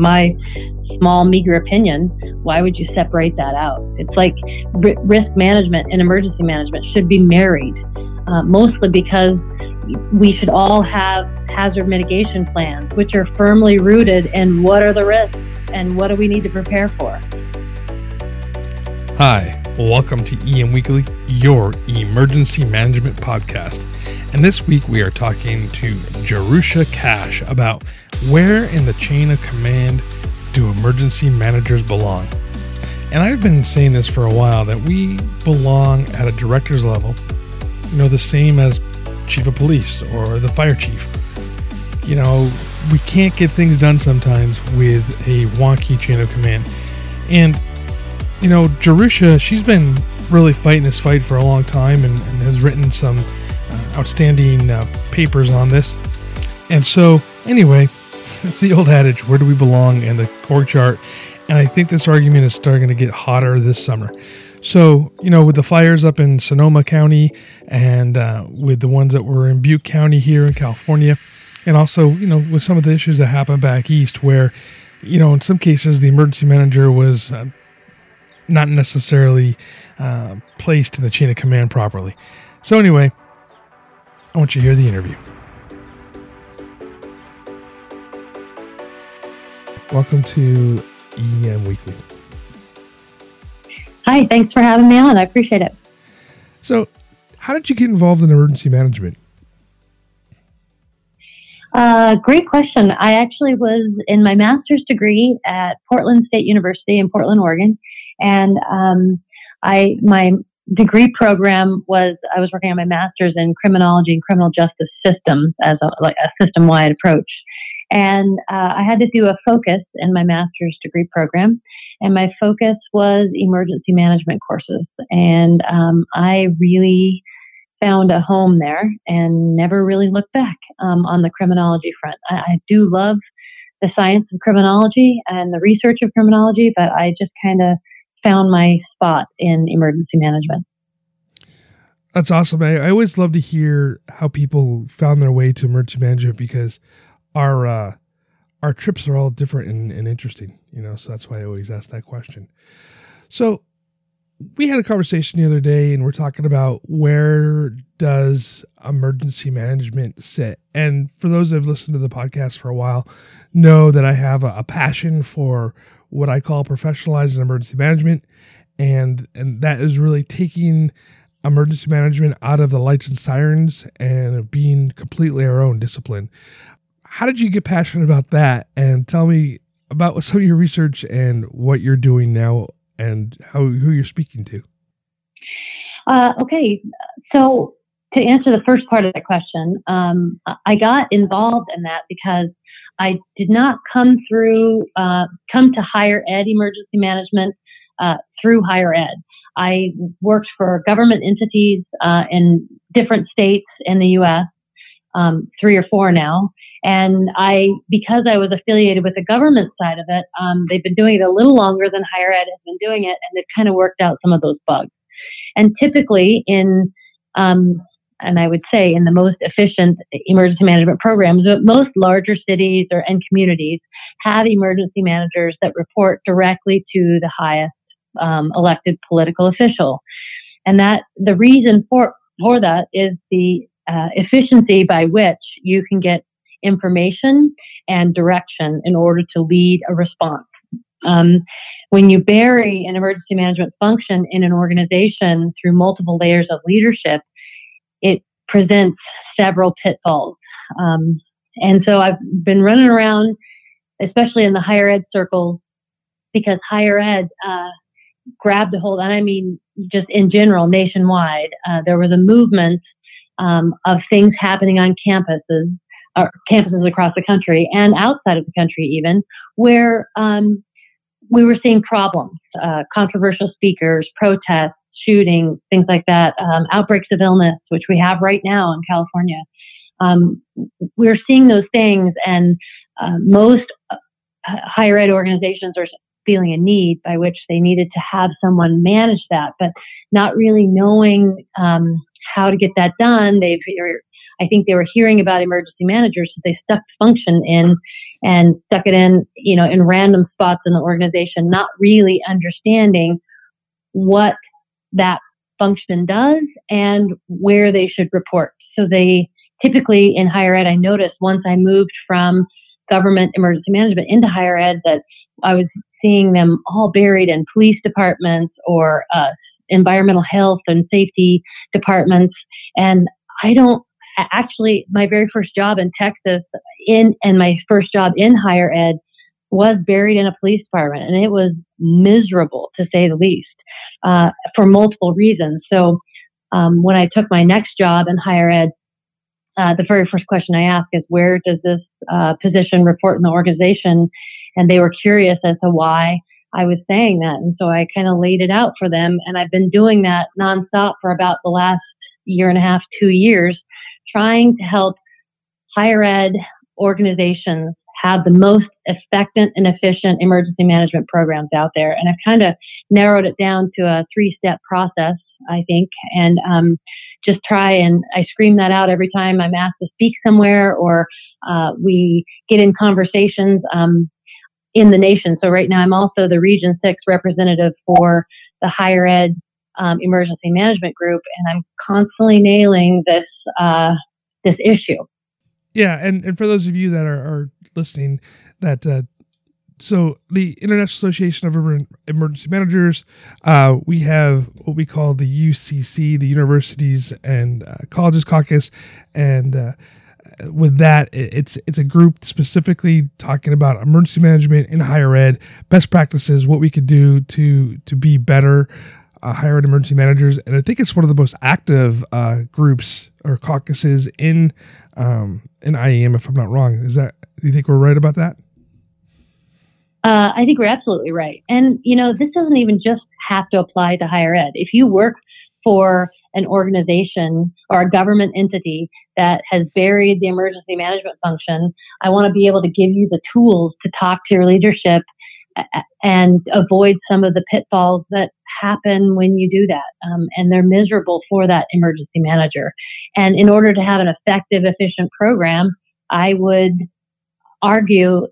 My small, meager opinion, why would you separate that out? It's like r- risk management and emergency management should be married, uh, mostly because we should all have hazard mitigation plans, which are firmly rooted in what are the risks and what do we need to prepare for. Hi, welcome to EM Weekly, your emergency management podcast. And this week we are talking to Jerusha Kasch about where in the chain of command do emergency managers belong? And I've been saying this for a while that we belong at a director's level, you know, the same as chief of police or the fire chief. You know, we can't get things done sometimes with a wonky chain of command. And, you know, Jerusha, she's been really fighting this fight for a long time and, and has written some outstanding uh, papers on this. And so, anyway, it's the old adage where do we belong in the org chart? And i think this argument is starting to get hotter this summer. So you know with the fires up in sonoma county and uh, with the ones that were in butte county here in california and also you know with some of the issues that happened back east where you know in some cases the emergency manager was uh, not necessarily uh, placed in the chain of command properly. So anyway i want you to hear the interview Welcome to EM Weekly. Hi, thanks for having me on. I appreciate it. So, how did you get involved in emergency management? Uh, great question. I actually was in my master's degree at Portland State University in Portland, Oregon, and um, I my degree program was I was working on my master's in criminology and criminal justice systems as a, like a system wide approach. And uh, I had to do a focus in my master's degree program. And my focus was emergency management courses. And um, I really found a home there and never really looked back um, on the criminology front. I, I do love the science of criminology and the research of criminology, but I just kind of found my spot in emergency management. That's awesome. I, I, always love to hear how people found their way to emergency management because our uh, our trips are all different and, and interesting, you know. So that's why I always ask that question. So we had a conversation the other day, and we're talking about where does emergency management sit. And for those that have listened to the podcast for a while, know that I have a, a passion for what I call professionalized emergency management, and and that is really taking emergency management out of the lights and sirens and being completely our own discipline how did you get passionate about that? And tell me about some of your research and what you're doing now and how who you're speaking to. Uh, okay, so to answer the first part of the question, um, I got involved in that because I did not come through uh, come to higher ed emergency management uh, through higher ed. I worked for government entities uh, in different states in the U.S. Um, three or four now, and I, because I was affiliated with the government side of it, um, they've been doing it a little longer than higher ed has been doing it, and they've kind of worked out some of those bugs. And typically, in um, and I would say in the most efficient emergency management programs, most larger cities or and communities have emergency managers that report directly to the highest um, elected political official, and that the reason for for that is the uh, efficiency by which you can get information and direction in order to lead a response. Um, when you bury an emergency management function in an organization through multiple layers of leadership, it presents several pitfalls. Um, and so I've been running around, especially in the higher ed circles, because higher ed uh, grabbed a hold, and I mean just in general, nationwide, uh, there was a movement um, of things happening on campuses or campuses across the country and outside of the country, even where um, we were seeing problems, uh, controversial speakers, protests, shootings, things like that, um, outbreaks of illness, which we have right now in California. Um, we're seeing those things, and uh, most uh, higher ed organizations are feeling a need by which they needed to have someone manage that, but not really knowing um, how to get that done. They've, I think they were hearing about emergency managers, so they stuck function in and stuck it in, you know, in random spots in the organization, not really understanding what that function does and where they should report. So they typically in higher ed, I noticed once I moved from government emergency management into higher ed that I was seeing them all buried in police departments or uh, environmental health and safety departments. And I don't actually, my very first job in Texas in, and my first job in higher ed was buried in a police department and it was miserable to say the least, uh, for multiple reasons. So, um, when I took my next job in higher ed, uh, the very first question I asked is, where does this uh, position report in the organization? And they were curious as to why I was saying that. And so I kind of laid it out for them. And I've been doing that nonstop for about the last year and a half, two years, trying to help higher ed organizations have the most effective and efficient emergency management programs out there. And I've kind of narrowed it down to a three step process, I think. And um, just try and I scream that out every time I'm asked to speak somewhere or uh, we get in conversations um, in the nation. So right now I'm also the Region 6 representative for the higher ed um, emergency management group, and I'm constantly nailing this uh, this issue. Yeah, and, and for those of you that are, are listening, that uh, so the International Association of Emergency Managers, uh, we have what we call the UCC, the Universities and uh, Colleges Caucus, and uh, with that, it's it's a group specifically talking about emergency management in higher ed, best practices, what we could do to to be better uh, higher ed emergency managers, and I think it's one of the most active uh, groups or caucuses in um, in IEM, if I'm not wrong. Is that do you think we're right about that? Uh, I think we're absolutely right. And, you know, this doesn't even just have to apply to higher ed. If you work for an organization or a government entity that has buried the emergency management function, I want to be able to give you the tools to talk to your leadership and avoid some of the pitfalls that happen when you do that. Um, and they're miserable for that emergency manager. And in order to have an effective, efficient program, I would argue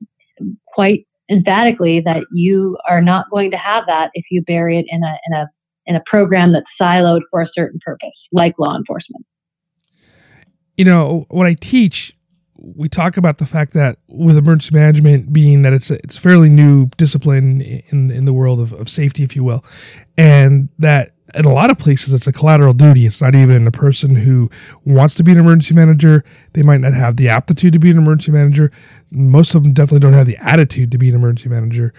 quite emphatically that you are not going to have that if you bury it in a in a in a program that's siloed for a certain purpose, like law enforcement. You know, what I teach, we talk about the fact that with emergency management being that it's a, it's a fairly new discipline in in the world of, of safety, if you will, and that in a lot of places it's a collateral duty. It's not even a person who wants to be an emergency manager. They might not have the aptitude to be an emergency manager. Most of them definitely don't have the attitude to be an emergency manager.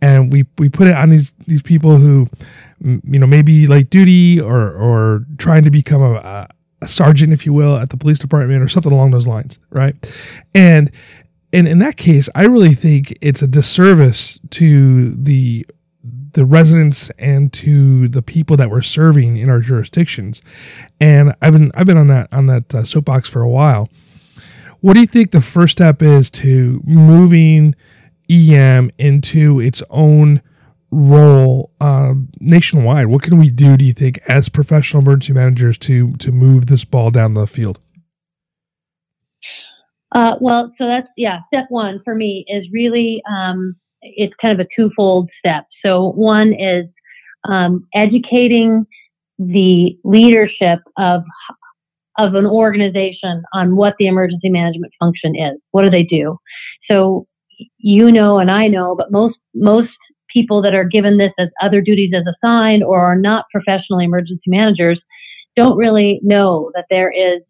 And we we put it on these these people who you know maybe light duty or or trying to become a, a sergeant, if you will, at the police department or something along those lines, right? And and in that case, I really think it's a disservice to the the residents and to the people that we're serving in our jurisdictions. And I've been I've been on that on that uh, soapbox for a while. What do you think the first step is to moving EM into its own role um, nationwide? What can we do? Do you think as professional emergency managers to to move this ball down the field? Uh, well, so that's yeah. Step one for me is really um, it's kind of a twofold step. So one is um, educating the leadership of of an organization on what the emergency management function is. What do they do? So you know and I know, but most most people that are given this as other duties as assigned or are not professional emergency managers don't really know that there is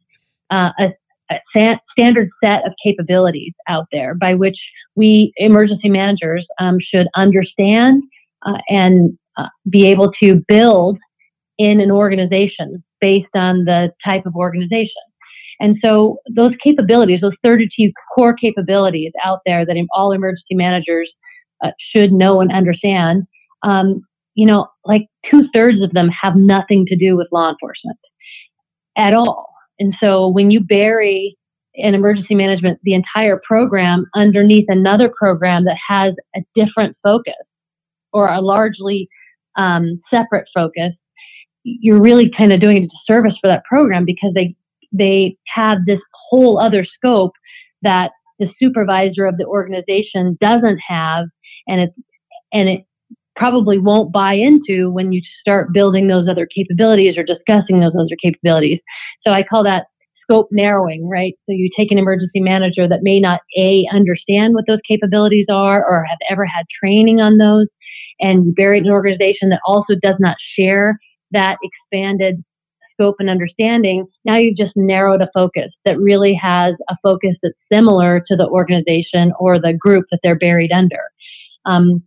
uh, a a standard set of capabilities out there by which we emergency managers um, should understand uh, and uh, be able to build in an organization based on the type of organization. And so those capabilities, those 32 core capabilities out there that all emergency managers uh, should know and understand, um, you know, like two thirds of them have nothing to do with law enforcement at all. And so when you bury in emergency management the entire program underneath another program that has a different focus or a largely um, separate focus, you're really kind of doing a disservice for that program because they they have this whole other scope that the supervisor of the organization doesn't have, and it's and it probably won't buy into when you start building those other capabilities or discussing those other capabilities. So I call that scope narrowing, right? So you take an emergency manager that may not A, understand what those capabilities are or have ever had training on those, and you bury an organization that also does not share that expanded scope and understanding. Now you've just narrowed a focus that really has a focus that's similar to the organization or the group that they're buried under. Um,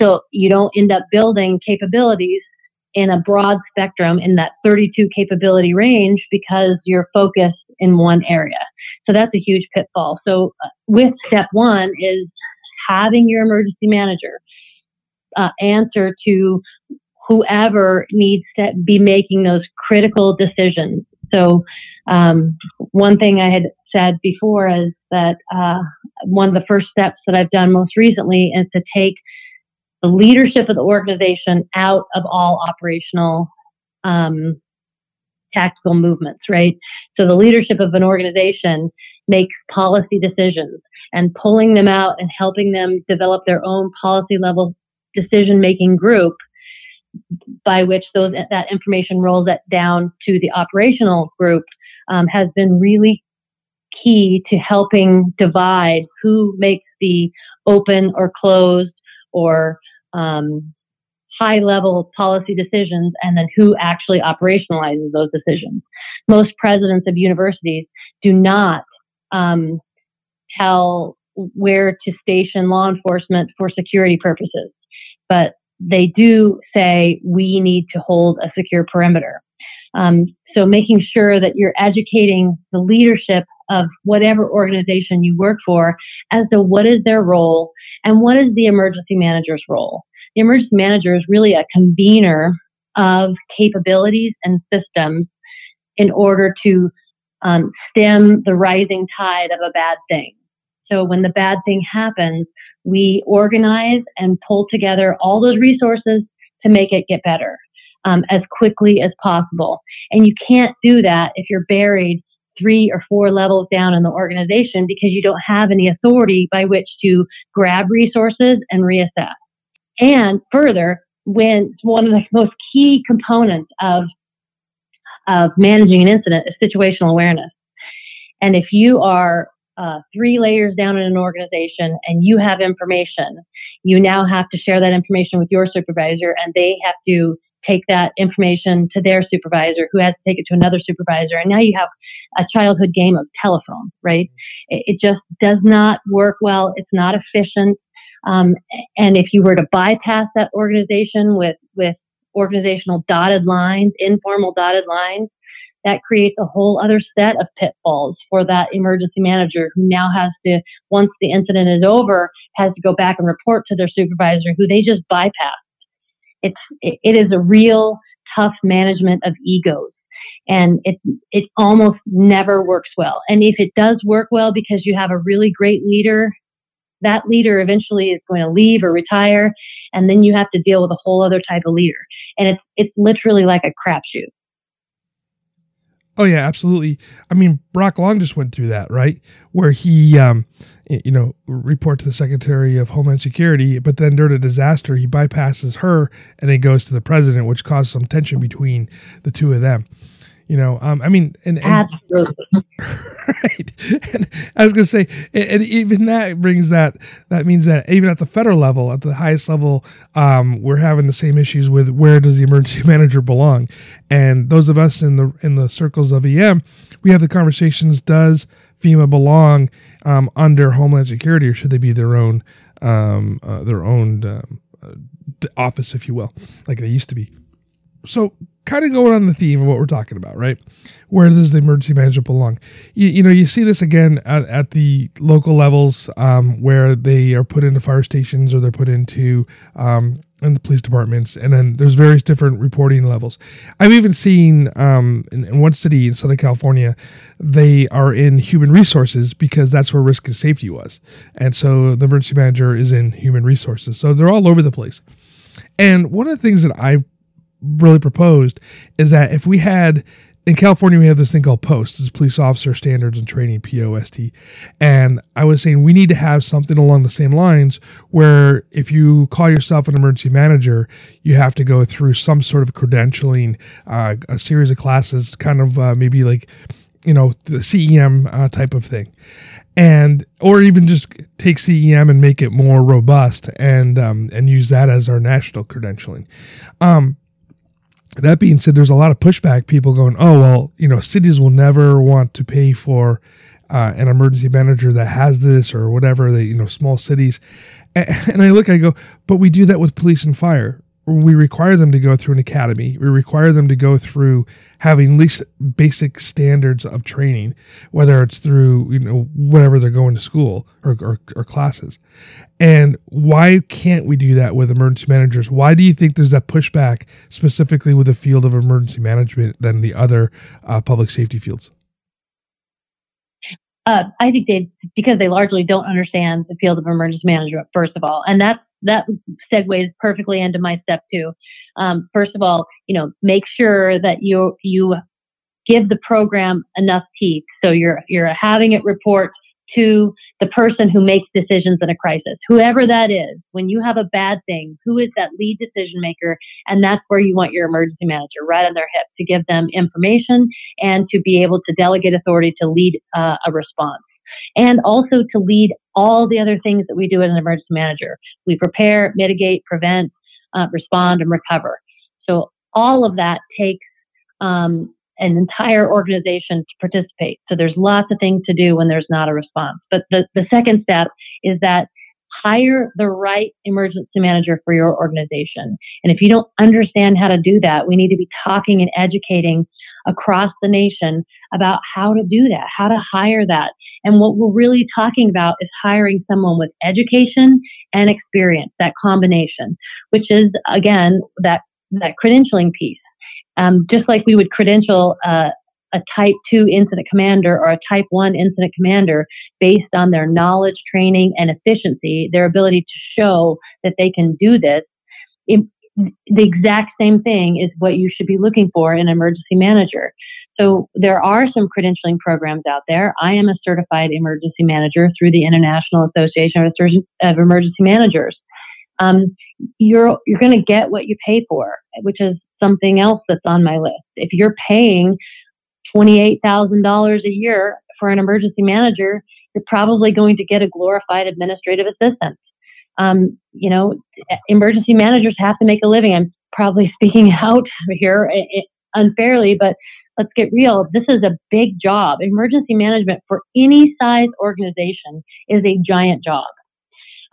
so you don't end up building capabilities in a broad spectrum in that 32 capability range because you're focused in one area. So that's a huge pitfall. So uh, with step one is having your emergency manager uh, answer to whoever needs to be making those critical decisions. So um, one thing I had said before is that uh, one of the first steps that I've done most recently is to take the leadership of the organization out of all operational um, tactical movements, right? So the leadership of an organization makes policy decisions and pulling them out and helping them develop their own policy level decision making group by which those that information rolls that down to the operational group um, has been really key to helping divide who makes the open or closed or um, high level policy decisions and then who actually operationalizes those decisions. Most presidents of universities do not um, tell where to station law enforcement for security purposes, but they do say we need to hold a secure perimeter. Um, so making sure that you're educating the leadership of whatever organization you work for as to what is their role and what is the emergency manager's role. The emergency manager is really a convener of capabilities and systems in order to um, stem the rising tide of a bad thing. So when the bad thing happens, we organize and pull together all those resources to make it get better um, as quickly as possible. And you can't do that if you're buried three or four levels down in the organization because you don't have any authority by which to grab resources and reassess. And further, when one of the most key components of of managing an incident is situational awareness. And if you are uh, three layers down in an organization and you have information, you now have to share that information with your supervisor, and they have to take that information to their supervisor, who has to take it to another supervisor. And now you have a childhood game of telephone, right? It, just does not work well. It's not efficient. Um, and if you were to bypass that organization with, with organizational dotted lines, informal dotted lines, that creates a whole other set of pitfalls for that emergency manager who now has to, once the incident is over, has to go back and report to their supervisor who they just bypassed. It's, it is a real tough management of egos and it it almost never works well. And if it does work well because you have a really great leader that leader eventually is going to leave or retire, and then you have to deal with a whole other type of leader. And it's it's literally like a crapshoot. Oh yeah, absolutely. I mean, Brock Long just went through that, right? Where he, um, you know, report to the Secretary of Homeland Security, but then during a disaster, he bypasses her and then goes to the president, which caused some tension between the two of them. You know, um, I mean, and, and absolutely right. And I was gonna say, and, and, even that brings that. That means that even at the federal level, at the highest level, um, we're having the same issues with where does the emergency manager belong? And those of us in the in the circles of EM, we have the conversations: Does FEMA belong um, under Homeland Security, or should they be their own um, uh, their own um, uh, office, if you will, like they used to be? So kind of going on the theme of what we're talking about, right? Where does the emergency management belong? You, you know, you see this again at, at the local levels um, where they are put into fire stations or they're put into um, in the police departments, and then there's various different reporting levels. I've even seen um, in, in, one city in Southern California, they are in human resources because that's where risk and safety was, and so the emergency manager is in human resources. So they're all over the place. And one of the things that I really proposed is that if we had in California, we have this thing called POST, it's Police Officer Standards and Training, POST. And I was saying we need to have something along the same lines where if you call yourself an emergency manager, you have to go through some sort of credentialing, uh, a series of classes, kind of uh, maybe like, you know, the CEM uh, type of thing. And, or even just take CEM and make it more robust and, um, and use that as our national credentialing. Um, that being said, there's a lot of pushback. People going, oh well, you know, cities will never want to pay for uh, an emergency manager that has this or whatever. They, you know, small cities, and, and I look, I go, but we do that with police and fire we require them to go through an academy. We require them to go through having least basic standards of training, whether it's through you know whatever they're going to school or, or, or, classes. And why can't we do that with emergency managers? Why do you think there's that pushback specifically with the field of emergency management than the other uh, public safety fields? Uh, I think they because they largely don't understand the field of emergency management. First of all, and that's that segues perfectly into my step two. Um, first of all, you know, make sure that you you give the program enough teeth. So you're you're having it report to the person who makes decisions in a crisis, whoever that is. When you have a bad thing, who is that lead decision maker? And that's where you want your emergency manager right on their hip to give them information and to be able to delegate authority to lead uh, a response and also to lead all the other things that we do as an emergency manager. We prepare, mitigate, prevent, uh, respond, and recover. So all of that takes um, an entire organization to participate. So there's lots of things to do when there's not a response. But the, the second step is that hire the right emergency manager for your organization. And if you don't understand how to do that, we need to be talking and educating across the nation about how to do that, how to hire that. And what we're really talking about is hiring someone with education and experience, that combination, which is again that that credentialing piece. Um, just like we would credential uh, a type 2 incident commander or a type 1 incident commander based on their knowledge, training, and efficiency, their ability to show that they can do this. It, the exact same thing is what you should be looking for in an emergency manager. So there are some credentialing programs out there. I am a certified emergency manager through the International Association of Emergency Managers. Um, you're you're going to get what you pay for, which is something else that's on my list. If you're paying twenty eight thousand dollars a year for an emergency manager, you're probably going to get a glorified administrative assistant. Um, you know, emergency managers have to make a living. I'm probably speaking out here eh, eh, unfairly, but let's get real. This is a big job. Emergency management for any size organization is a giant job.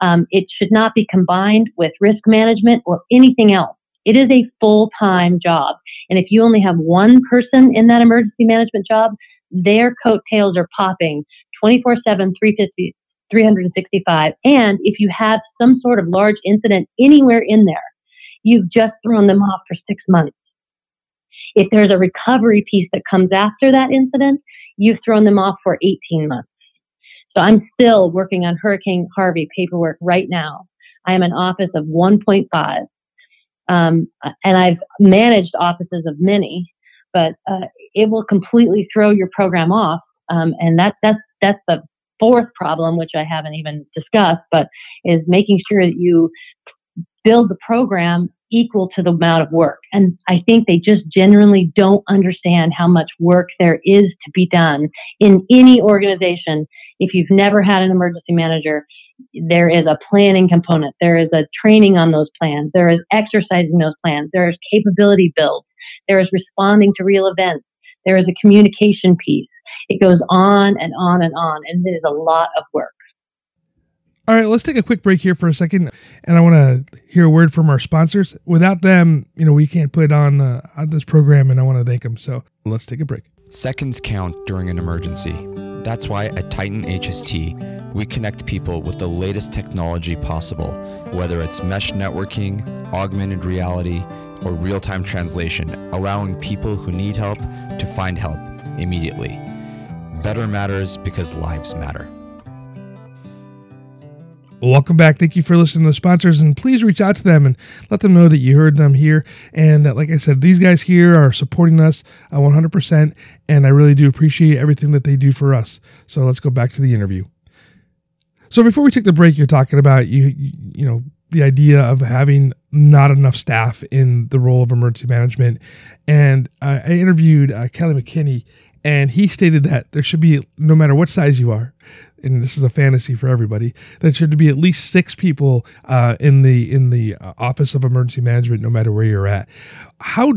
Um, it should not be combined with risk management or anything else. It is a full time job. And if you only have one person in that emergency management job, their coattails are popping 24 7, 350, 365. And if you have some sort of large incident anywhere in there, you've just thrown them off for six months. If there's a recovery piece that comes after that incident, you've thrown them off for 18 months. So I'm still working on Hurricane Harvey paperwork right now. I am an office of 1.5. Um, and I've managed offices of many, but uh, it will completely throw your program off. Um, and that, that's, that's the fourth problem, which I haven't even discussed, but is making sure that you build the program equal to the amount of work. And I think they just genuinely don't understand how much work there is to be done in any organization. If you've never had an emergency manager, there is a planning component, there is a training on those plans, there is exercising those plans, there is capability build, there is responding to real events, there is a communication piece. It goes on and on and on, and it is a lot of work. All right, let's take a quick break here for a second, and I want to hear a word from our sponsors. Without them, you know, we can't put on, uh, on this program, and I want to thank them. So let's take a break. Seconds count during an emergency. That's why at Titan HST, we connect people with the latest technology possible, whether it's mesh networking, augmented reality, or real time translation, allowing people who need help to find help immediately. Better matters because lives matter. welcome back. Thank you for listening to the sponsors, and please reach out to them and let them know that you heard them here. And uh, like I said, these guys here are supporting us uh, 100%, and I really do appreciate everything that they do for us. So let's go back to the interview. So before we take the break, you're talking about you, you, know, the idea of having not enough staff in the role of emergency management. And I, I interviewed uh, Kelly McKinney, and he stated that there should be, no matter what size you are, and this is a fantasy for everybody, there should be at least six people uh, in the in the uh, office of emergency management, no matter where you're at. How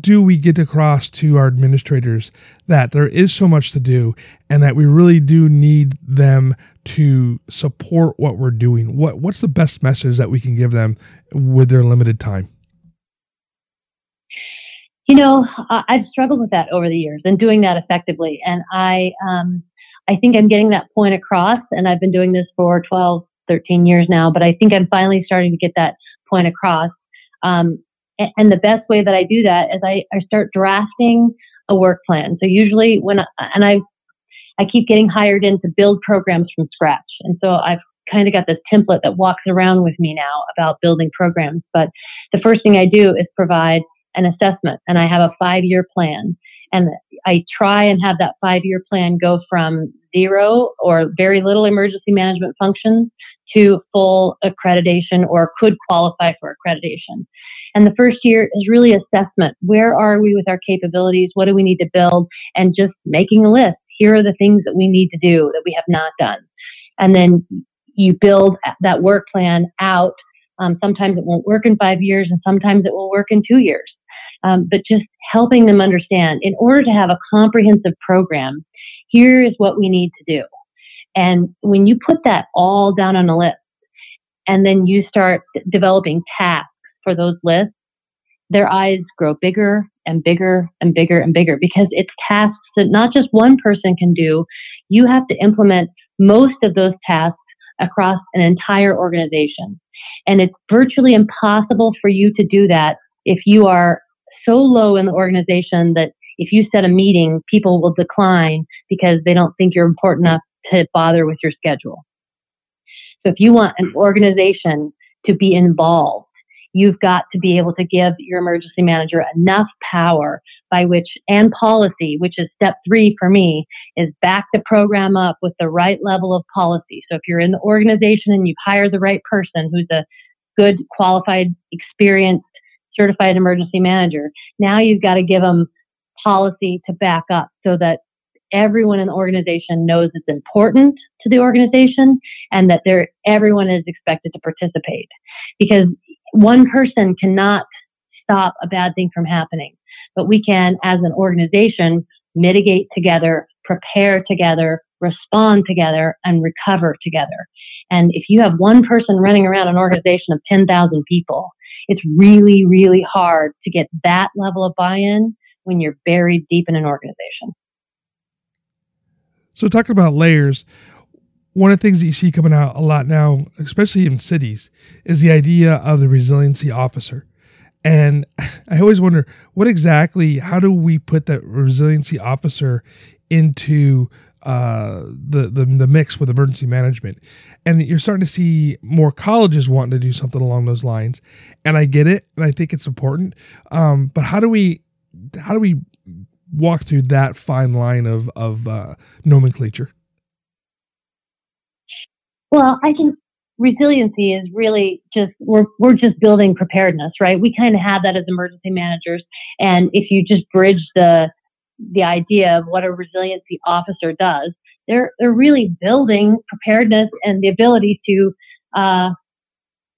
do we get across to our administrators that there is so much to do and that we really do need them to support what we're doing? What what's the best message that we can give them with their limited time? You know, I've struggled with that over the years and doing that effectively. And I, um, I think I'm getting that point across. And I've been doing this for 12, 13 years now, but I think I'm finally starting to get that point across. Um, and the best way that I do that is I, I start drafting a work plan. So usually when, and I, I keep getting hired in to build programs from scratch. And so I've kind of got this template that walks around with me now about building programs. But the first thing I do is provide an assessment and I have a five year plan. And I try and have that five year plan go from zero or very little emergency management functions to full accreditation or could qualify for accreditation. And the first year is really assessment. Where are we with our capabilities? What do we need to build? And just making a list. Here are the things that we need to do that we have not done. And then you build that work plan out. Um, sometimes it won't work in five years, and sometimes it will work in two years. Um, but just helping them understand in order to have a comprehensive program, here is what we need to do. And when you put that all down on a list, and then you start developing tasks for those lists, their eyes grow bigger and bigger and bigger and bigger because it's tasks that not just one person can do. You have to implement most of those tasks across an entire organization. And it's virtually impossible for you to do that if you are so low in the organization that if you set a meeting, people will decline because they don't think you're important enough to bother with your schedule. So if you want an organization to be involved, you've got to be able to give your emergency manager enough power by which and policy, which is step three for me, is back the program up with the right level of policy. So if you're in the organization and you've hired the right person who's a good, qualified, experienced, certified emergency manager, now you've got to give them policy to back up so that everyone in the organization knows it's important to the organization and that they everyone is expected to participate because one person cannot stop a bad thing from happening, but we can, as an organization, mitigate together, prepare together, respond together, and recover together. And if you have one person running around an organization of 10,000 people, it's really, really hard to get that level of buy in when you're buried deep in an organization. So, talking about layers, one of the things that you see coming out a lot now, especially in cities, is the idea of the resiliency officer. And I always wonder what exactly, how do we put that resiliency officer into uh, the, the the mix with emergency management? And you're starting to see more colleges wanting to do something along those lines. And I get it, and I think it's important. Um, but how do we how do we walk through that fine line of of uh, nomenclature? Well, I think resiliency is really just we're we're just building preparedness, right? We kind of have that as emergency managers, and if you just bridge the the idea of what a resiliency officer does, they're they're really building preparedness and the ability to uh,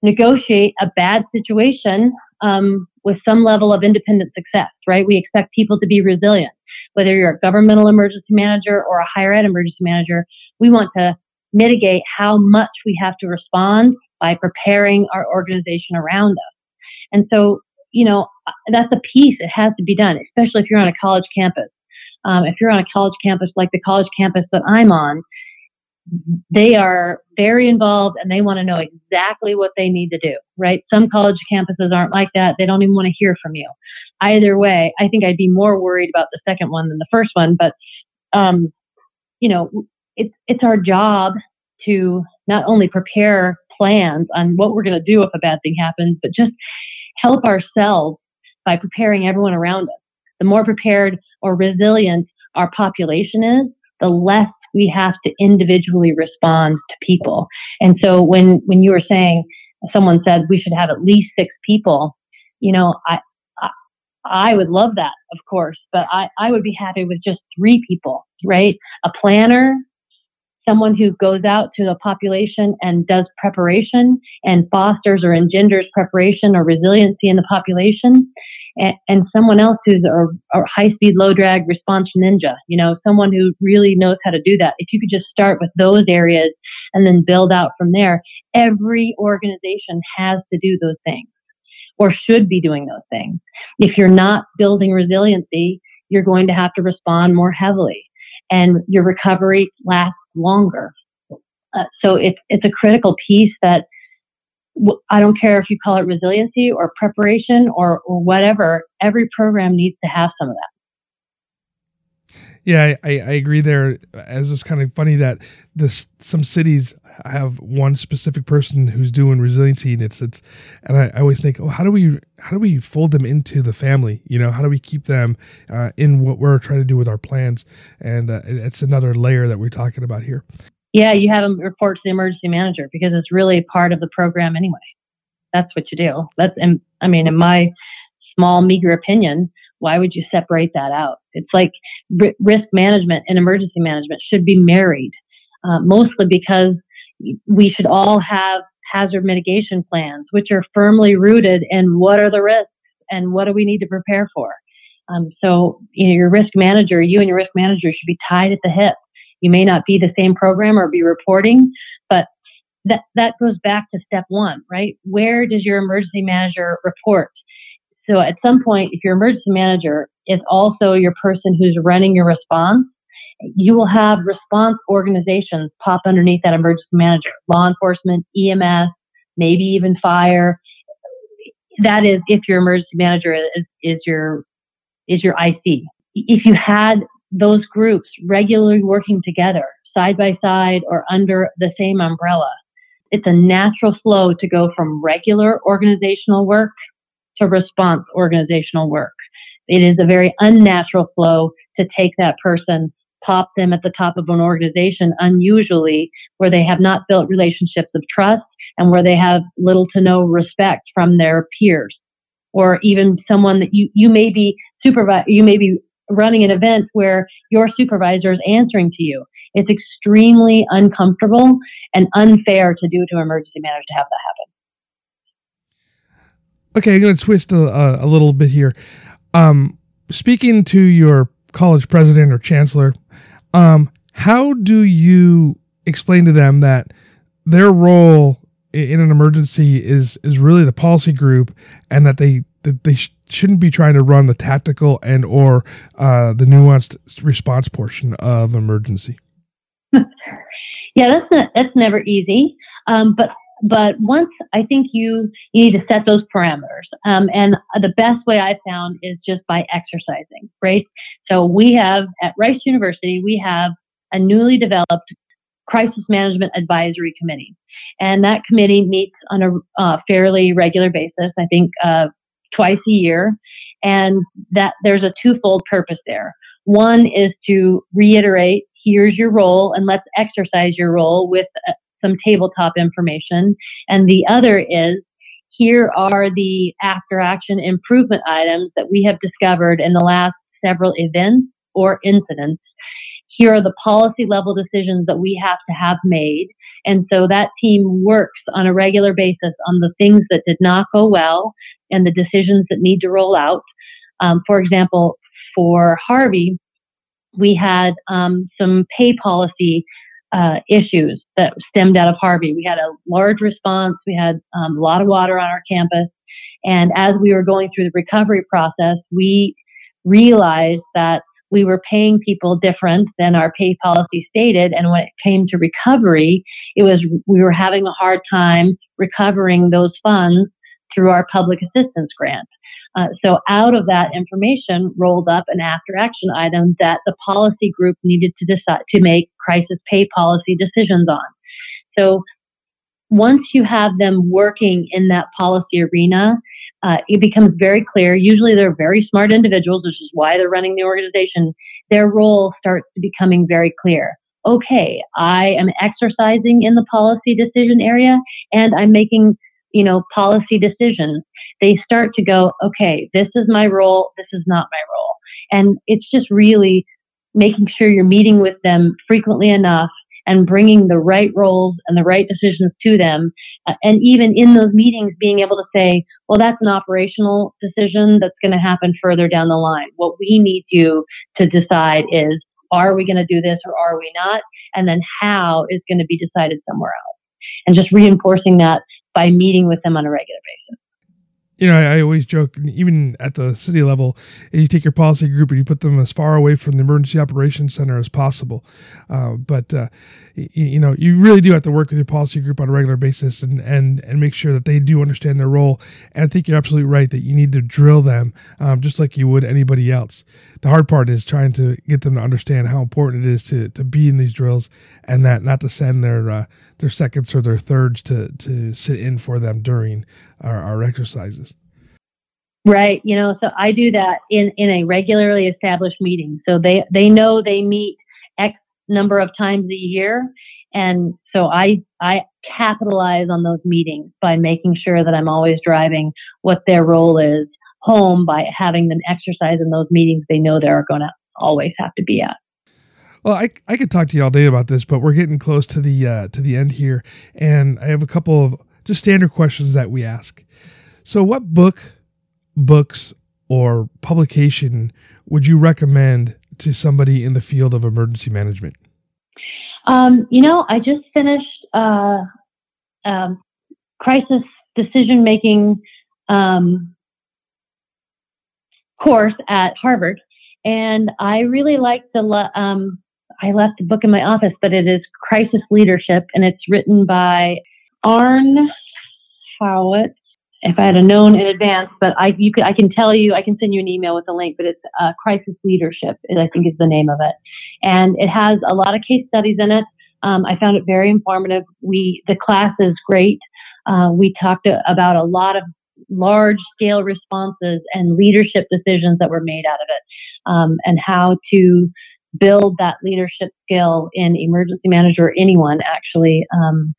negotiate a bad situation um, with some level of independent success, right? We expect people to be resilient. Whether you're a governmental emergency manager or a higher ed emergency manager, we want to mitigate how much we have to respond by preparing our organization around us. And so, you know, that's a piece. It has to be done, especially if you're on a college campus. Um, if you're on a college campus like the college campus that I'm on, they are very involved and they want to know exactly what they need to do, right? Some college campuses aren't like that. They don't even want to hear from you. Either way, I think I'd be more worried about the second one than the first one, but, um, you know, it's, it's our job to not only prepare plans on what we're going to do if a bad thing happens, but just help ourselves by preparing everyone around us. The more prepared or resilient our population is, the less we have to individually respond to people. And so when, when you were saying, someone said we should have at least six people, you know, I, I, would love that, of course, but I, I would be happy with just three people, right? A planner, someone who goes out to the population and does preparation and fosters or engenders preparation or resiliency in the population, and, and someone else who's a, a high speed, low drag response ninja, you know, someone who really knows how to do that. If you could just start with those areas and then build out from there, every organization has to do those things or should be doing those things. If you're not building resiliency, you're going to have to respond more heavily and your recovery lasts longer. Uh, so it's, it's a critical piece that I don't care if you call it resiliency or preparation or, or whatever, every program needs to have some of that. Yeah, I, I agree there. It's just kind of funny that this some cities have one specific person who's doing resiliency and it's it's and I, I always think, oh, how do we how do we fold them into the family? You know, how do we keep them uh, in what we're trying to do with our plans? And uh, it's another layer that we're talking about here. Yeah, you have them report to the emergency manager because it's really part of the program anyway. That's what you do. That's, and I mean, in my small, meager opinion, why would you separate that out? It's like risk management and emergency management should be married, uh, mostly because we should all have hazard mitigation plans, which are firmly rooted in what are the risks and what do we need to prepare for. Um, so, you know, your risk manager, you and your risk manager should be tied at the hip you may not be the same program or be reporting, but that, that goes back to step one, right? Where does your emergency manager report? So at some point, if your emergency manager is also your person who's running your response, you will have response organizations pop underneath that emergency manager, law enforcement, EMS, maybe even fire. That is if your emergency manager is, is your is your IC. If you had those groups regularly working together, side by side or under the same umbrella. It's a natural flow to go from regular organizational work to response organizational work. It is a very unnatural flow to take that person, pop them at the top of an organization, unusually where they have not built relationships of trust and where they have little to no respect from their peers. Or even someone that you, you may be supervise, you may be running an event where your supervisor is answering to you. It's extremely uncomfortable and unfair to do to an emergency managers to have that happen. Okay, I'm going to twist a, a little bit here. Um, speaking to your college president or chancellor, um, how do you explain to them that their role in an emergency is is really the policy group, and that they that they sh- shouldn't be trying to run the tactical and or uh, the nuanced response portion of emergency. yeah, that's not, that's never easy. Um, but but once I think you you need to set those parameters. Um, and the best way I've found is just by exercising. Right. So we have at Rice University we have a newly developed crisis management advisory committee. And that committee meets on a uh, fairly regular basis. I think uh, twice a year. And that there's a twofold purpose there. One is to reiterate, here's your role and let's exercise your role with uh, some tabletop information. And the other is, here are the after action improvement items that we have discovered in the last several events or incidents. Here are the policy level decisions that we have to have made. And so that team works on a regular basis on the things that did not go well and the decisions that need to roll out. Um, for example, for Harvey, we had um, some pay policy uh, issues that stemmed out of Harvey. We had a large response. We had um, a lot of water on our campus. And as we were going through the recovery process, we realized that we were paying people different than our pay policy stated. And when it came to recovery, it was we were having a hard time recovering those funds through our public assistance grant. Uh, so out of that information rolled up an after action item that the policy group needed to decide to make crisis pay policy decisions on. So once you have them working in that policy arena, uh, it becomes very clear. Usually they're very smart individuals, which is why they're running the organization. Their role starts to becoming very clear. Okay, I am exercising in the policy decision area and I'm making, you know, policy decisions they start to go, okay, this is my role, this is not my role. And it's just really making sure you're meeting with them frequently enough and bringing the right roles and the right decisions to them. Uh, and even in those meetings, being able to say, well, that's an operational decision that's going to happen further down the line. What we need you to decide is, are we going to do this or are we not? And then how is going to be decided somewhere else. And just reinforcing that by meeting with them on a regular basis you know, I, I, always joke, even at the city level, you take your policy group and you put them as far away from the emergency operations center as possible. Uh, but uh, you, you, know, you really do have to work with your policy group on a regular basis and and and make sure that they do understand their role. And I think you're absolutely right that you need to drill them um, just like you would anybody else. The hard part is trying to get them to understand how important it is to to be in these drills and that not to send their uh, their seconds or their thirds to to sit in for them during our, our exercises. Right. You know, so I do that in, in a regularly established meeting. So they, they know they meet X number of times a year. And so I, I capitalize on those meetings by making sure that I'm always driving what their role is home by having them exercise in those meetings they know they're going to always have to be at. Well, I, I could talk to you all day about this, but we're getting close to the uh, to the end here, and I have a couple of just standard questions that we ask. So, what book, books, or publication would you recommend to somebody in the field of emergency management? Um, you know, I just finished uh, um, crisis decision making um, course at Harvard, and I really liked the um, I left the book in my office, but it is Crisis Leadership, and it's written by Arn Howitt. If I had known in advance, but I you could I can tell you I can send you an email with a link, but it's uh, Crisis Leadership, I think is the name of it, and it has a lot of case studies in it. Um, I found it very informative. We the class is great. Uh, we talked about a lot of large scale responses and leadership decisions that were made out of it, um, and how to build that leadership skill in emergency manager or anyone actually um,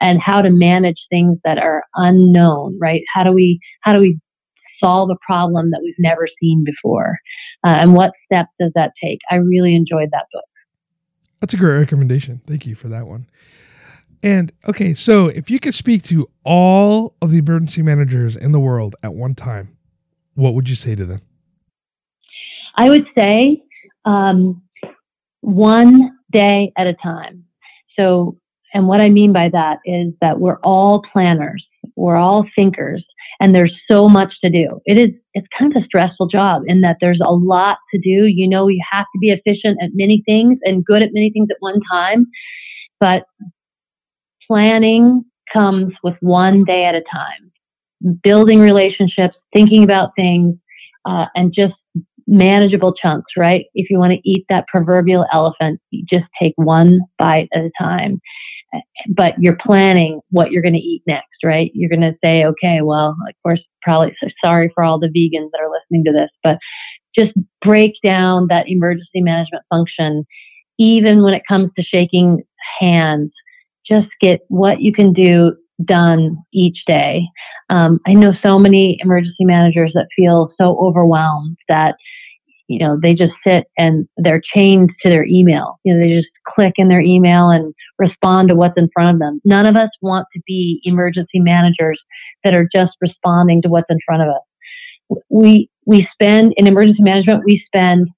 and how to manage things that are unknown right? How do we how do we solve a problem that we've never seen before? Uh, and what steps does that take? I really enjoyed that book. That's a great recommendation. Thank you for that one. And okay so if you could speak to all of the emergency managers in the world at one time what would you say to them? I would say um, one day at a time. So, and what I mean by that is that we're all planners, we're all thinkers, and there's so much to do. It is, it's kind of a stressful job in that there's a lot to do. You know, you have to be efficient at many things and good at many things at one time, but planning comes with one day at a time. Building relationships, thinking about things, uh, and just manageable chunks, right? If you want to eat that proverbial elephant, you just take one bite at a time. But you're planning what you're going to eat next, right? You're going to say, okay, well, of course, probably sorry for all the vegans that are listening to this, but just break down that emergency management function. Even when it comes to shaking hands, just get what you can do done each day. Um, I know so many emergency managers that feel so overwhelmed that you know, they just sit and they're chained to their email. You know, they just click in their email and respond to what's in front of them. None of us want to be emergency managers that are just responding to what's in front of us. We, we spend in emergency management, we spend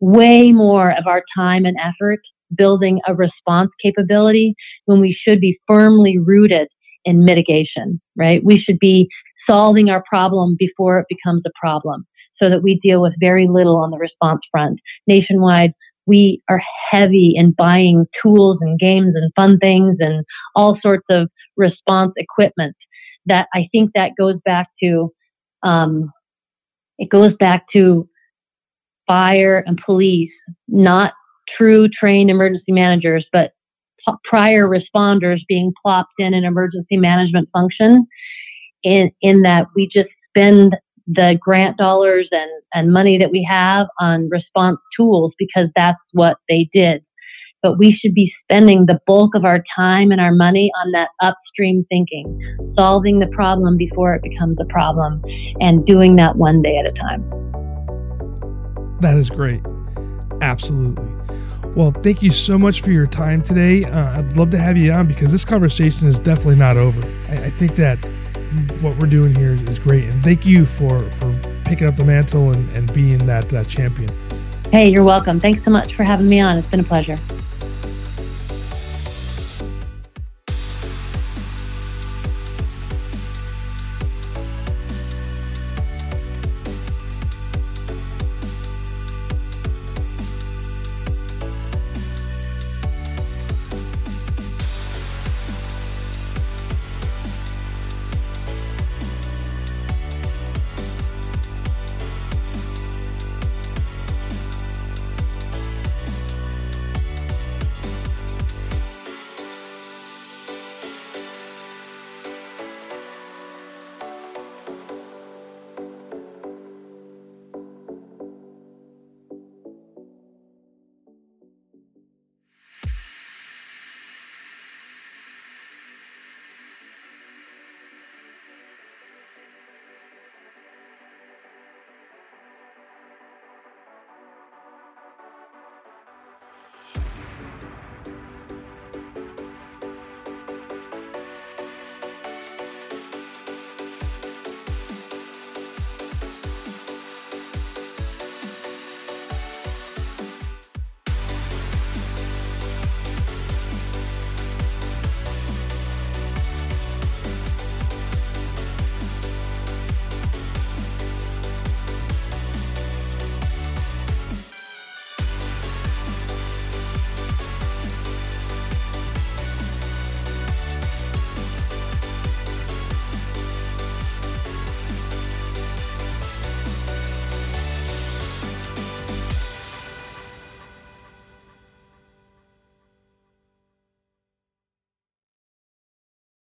way more of our time and effort building a response capability when we should be firmly rooted in mitigation, right? We should be solving our problem before it becomes a problem so that we deal with very little on the response front. Nationwide, we are heavy in buying tools and games and fun things and all sorts of response equipment that I think that goes back to, um, it goes back to fire and police, not true trained emergency managers, but p- prior responders being plopped in an emergency management function in, in that we just spend the grant dollars and, and money that we have on response tools because that's what they did. But we should be spending the bulk of our time and our money on that upstream thinking, solving the problem before it becomes a problem, and doing that one day at a time. That is great. Absolutely. Well, thank you so much for your time today. Uh, I'd love to have you on because this conversation is definitely not over. I, I think that what we're doing here is great, and thank you for for picking up the mantle and, and being that, that champion. Hey, you're welcome. Thanks so much for having me on. It's been a pleasure.